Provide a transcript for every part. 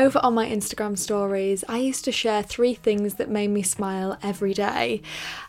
Over on my Instagram stories, I used to share three things that made me smile every day.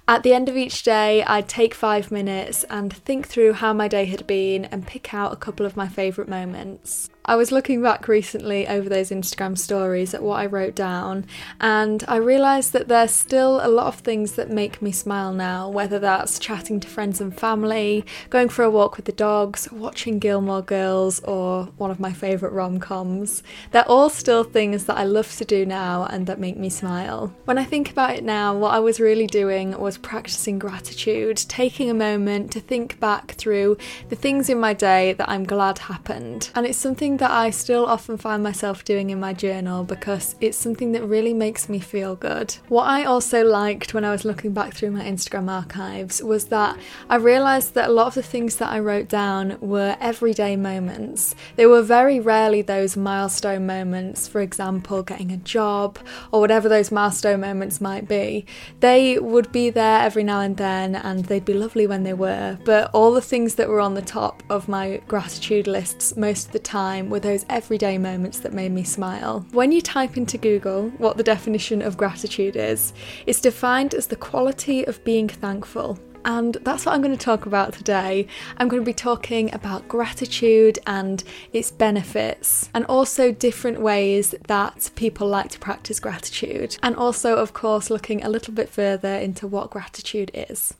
At the end of each day, I'd take five minutes and think through how my day had been and pick out a couple of my favourite moments. I was looking back recently over those Instagram stories at what I wrote down, and I realised that there's still a lot of things that make me smile now, whether that's chatting to friends and family, going for a walk with the dogs, watching Gilmore Girls, or one of my favourite rom coms. They're all still things that I love to do now and that make me smile. When I think about it now, what I was really doing was practicing gratitude, taking a moment to think back through the things in my day that I'm glad happened. And it's something that I still often find myself doing in my journal because it's something that really makes me feel good. What I also liked when I was looking back through my Instagram archives was that I realised that a lot of the things that I wrote down were everyday moments. They were very rarely those milestone moments, for example, getting a job or whatever those milestone moments might be. They would be there every now and then and they'd be lovely when they were, but all the things that were on the top of my gratitude lists most of the time time were those everyday moments that made me smile. When you type into Google what the definition of gratitude is, it's defined as the quality of being thankful. And that's what I'm going to talk about today. I'm going to be talking about gratitude and its benefits, and also different ways that people like to practice gratitude, and also, of course, looking a little bit further into what gratitude is.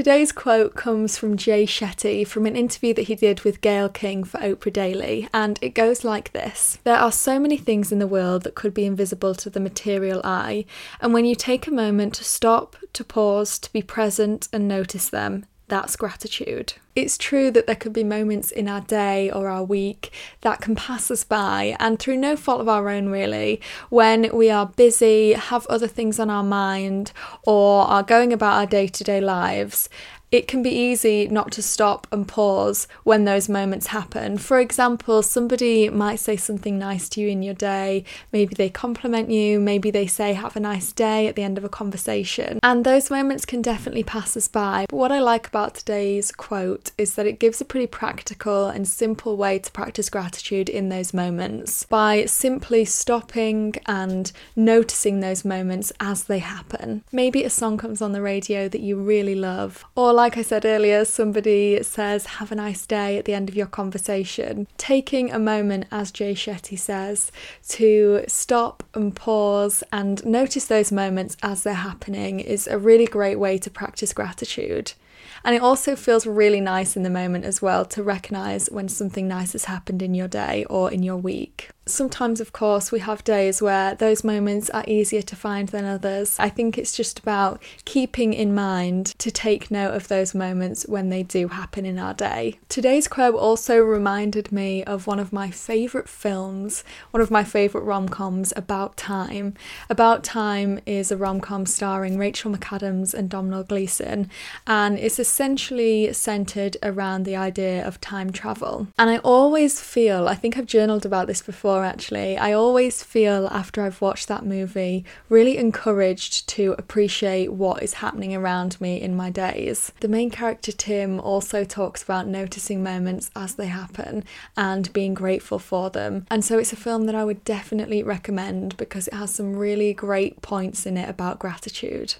Today's quote comes from Jay Shetty from an interview that he did with Gayle King for Oprah Daily, and it goes like this. There are so many things in the world that could be invisible to the material eye, and when you take a moment to stop, to pause, to be present and notice them, that's gratitude. It's true that there could be moments in our day or our week that can pass us by, and through no fault of our own, really, when we are busy, have other things on our mind, or are going about our day to day lives, it can be easy not to stop and pause when those moments happen. For example, somebody might say something nice to you in your day, maybe they compliment you, maybe they say, Have a nice day at the end of a conversation. And those moments can definitely pass us by. But what I like about today's quote is that it gives a pretty practical and simple way to practice gratitude in those moments by simply stopping and noticing those moments as they happen. Maybe a song comes on the radio that you really love, or like I said earlier, somebody says, Have a nice day at the end of your conversation. Taking a moment, as Jay Shetty says, to stop and pause and notice those moments as they're happening is a really great way to practice gratitude. And it also feels really nice in the moment as well to recognize when something nice has happened in your day or in your week sometimes, of course, we have days where those moments are easier to find than others. I think it's just about keeping in mind to take note of those moments when they do happen in our day. Today's quote also reminded me of one of my favourite films, one of my favourite rom coms, About Time. About Time is a rom com starring Rachel McAdams and Domhnall Gleeson, and it's essentially centred around the idea of time travel. And I always feel, I think I've journaled about this before actually. I always feel after I've watched that movie really encouraged to appreciate what is happening around me in my days. The main character Tim also talks about noticing moments as they happen and being grateful for them. And so it's a film that I would definitely recommend because it has some really great points in it about gratitude.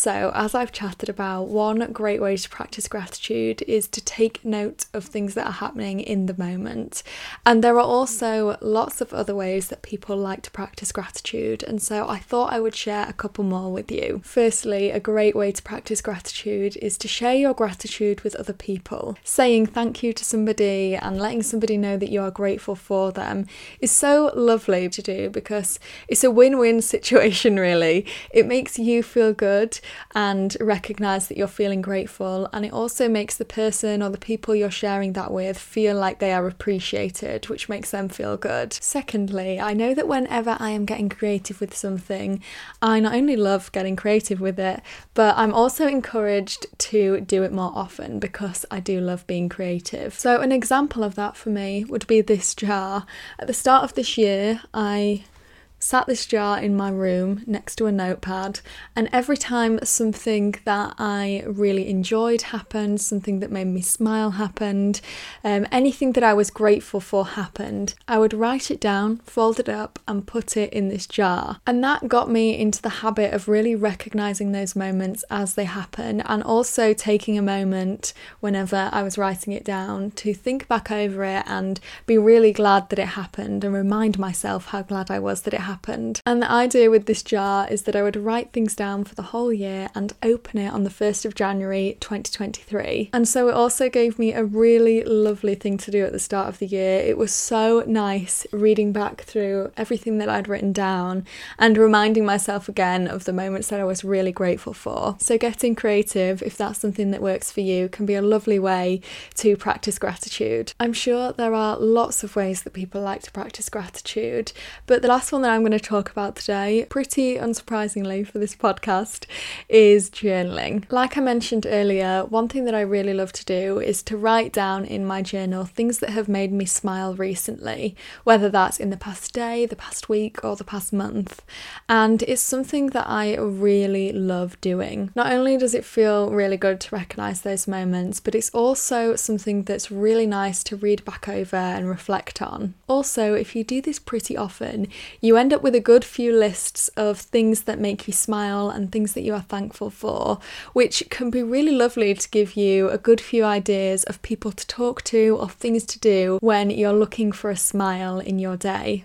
So, as I've chatted about, one great way to practice gratitude is to take note of things that are happening in the moment. And there are also lots of other ways that people like to practice gratitude. And so I thought I would share a couple more with you. Firstly, a great way to practice gratitude is to share your gratitude with other people. Saying thank you to somebody and letting somebody know that you are grateful for them is so lovely to do because it's a win win situation, really. It makes you feel good and recognize that you're feeling grateful. And it also makes the person or the people you're sharing that with feel like they are appreciated, which makes them feel good. Secondly, I know that whenever I am getting creative with something, I not only love getting creative with it, but I'm also encouraged to do it more often because I do love being creative. So, an example of that for me would be this jar. At the start of this year, I sat this jar in my room next to a notepad, and every time something that I really enjoyed happened, something that made me smile happened, um, anything that I was grateful for happened, I would write it down, fold it up, and put it in this jar. And that got me into the habit of really recognizing those moments as they happen, and also taking a moment whenever I was writing it down to think back over it and be really glad that it happened and remind myself how glad I was that it happened. And the idea with this jar is that I would write things down for the whole year and open it on the 1st of January 2023. And so it also gave me a really lovely thing to do at the start of the year. It was so nice reading back through everything that I'd written down and reminding myself again of the moments that I was really grateful for. So, getting creative, if that's something that works for you, can be a lovely way to practice gratitude. I'm sure there are lots of ways that people like to practice gratitude, but the last one that I'm going to talk about today, pretty unsurprisingly for this podcast, is journaling. Like I mentioned earlier, one thing that I really love to do is to write down in my journal things that have made me smile recently, whether that's in the past day, the past week, or the past month. And it's something that I really love doing. Not only does it feel really good to recognize those moments, but it's also something that's really nice to read back over and reflect on. Also, if you do this pretty often, you end up with a good few lists of things that make you smile and things that you are thankful for, which can be really lovely to give you a good few ideas of people to talk to or things to do when you're looking for a smile in your day.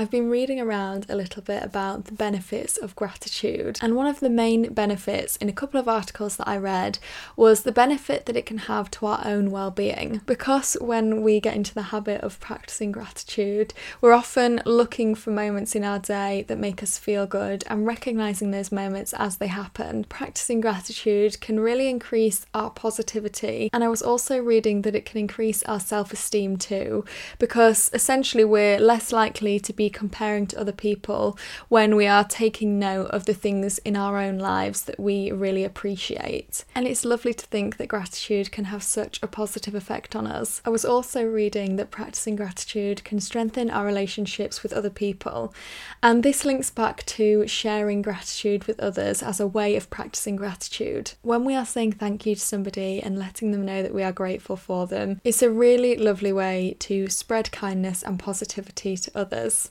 I've been reading around a little bit about the benefits of gratitude, and one of the main benefits in a couple of articles that I read was the benefit that it can have to our own well being. Because when we get into the habit of practicing gratitude, we're often looking for moments in our day that make us feel good and recognizing those moments as they happen. Practicing gratitude can really increase our positivity, and I was also reading that it can increase our self esteem too, because essentially we're less likely to be comparing to other people when we are taking note of the things in our own lives that we really appreciate. And it's lovely to think that gratitude can have such a positive effect on us. I was also reading that practicing gratitude can strengthen our relationships with other people, and this links back to sharing gratitude with others as a way of practicing gratitude. When we are saying thank you to somebody and letting them know that we are grateful for them, it's a really lovely way to spread kindness and positivity to others.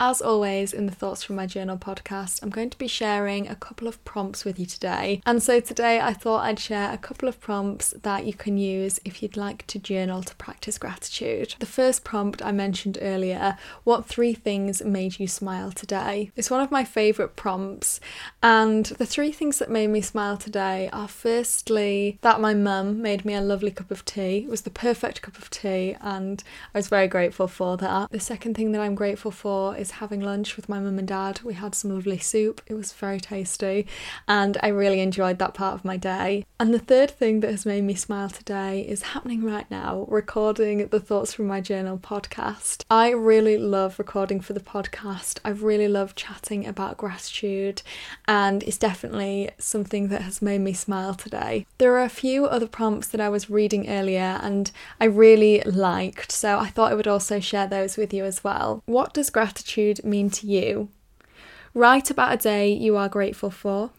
As always, in the Thoughts from My Journal podcast, I'm going to be sharing a couple of prompts with you today. And so today I thought I'd share a couple of prompts that you can use if you'd like to journal to practice gratitude. The first prompt I mentioned earlier what three things made you smile today? It's one of my favourite prompts. And the three things that made me smile today are firstly, that my mum made me a lovely cup of tea. It was the perfect cup of tea, and I was very grateful for that. The second thing that I'm grateful for is having lunch with my mum and dad. We had some lovely soup, it was very tasty, and I really enjoyed that part of my day. And the third thing that has made me smile today is happening right now recording the Thoughts from My Journal podcast. I really love recording for the podcast, I really love chatting about gratitude, and it's definitely something that has made me smile today. There are a few other prompts that I was reading earlier and I really liked, so I thought I would also share those with you as well. What does gratitude gratitude mean to you? Write about a day you are grateful for.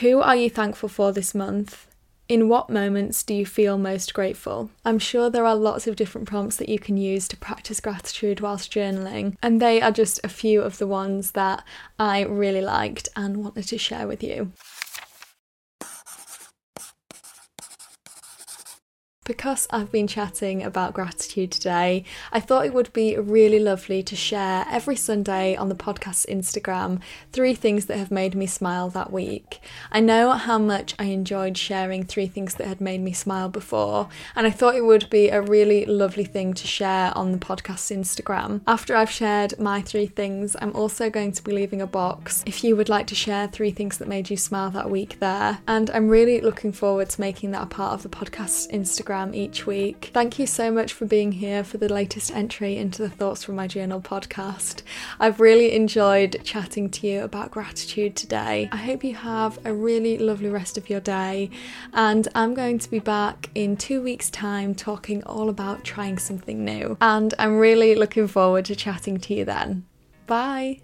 Who are you thankful for this month? In what moments do you feel most grateful? I'm sure there are lots of different prompts that you can use to practice gratitude whilst journaling, and they are just a few of the ones that I really liked and wanted to share with you. Because I've been chatting about gratitude today, I thought it would be really lovely to share every Sunday on the podcast's Instagram three things that have made me smile that week. I know how much I enjoyed sharing three things that had made me smile before, and I thought it would be a really lovely thing to share on the podcast's Instagram. After I've shared my three things, I'm also going to be leaving a box if you would like to share three things that made you smile that week there. And I'm really looking forward to making that a part of the podcast's Instagram Instagram each week. Thank you so much for being here for the latest entry into the Thoughts from My Journal podcast. I've really enjoyed chatting to you about gratitude today. I hope you have a really lovely rest of your day, and I'm going to be back in two weeks' time talking all about trying something new. And I'm really looking forward to chatting to you then. Bye.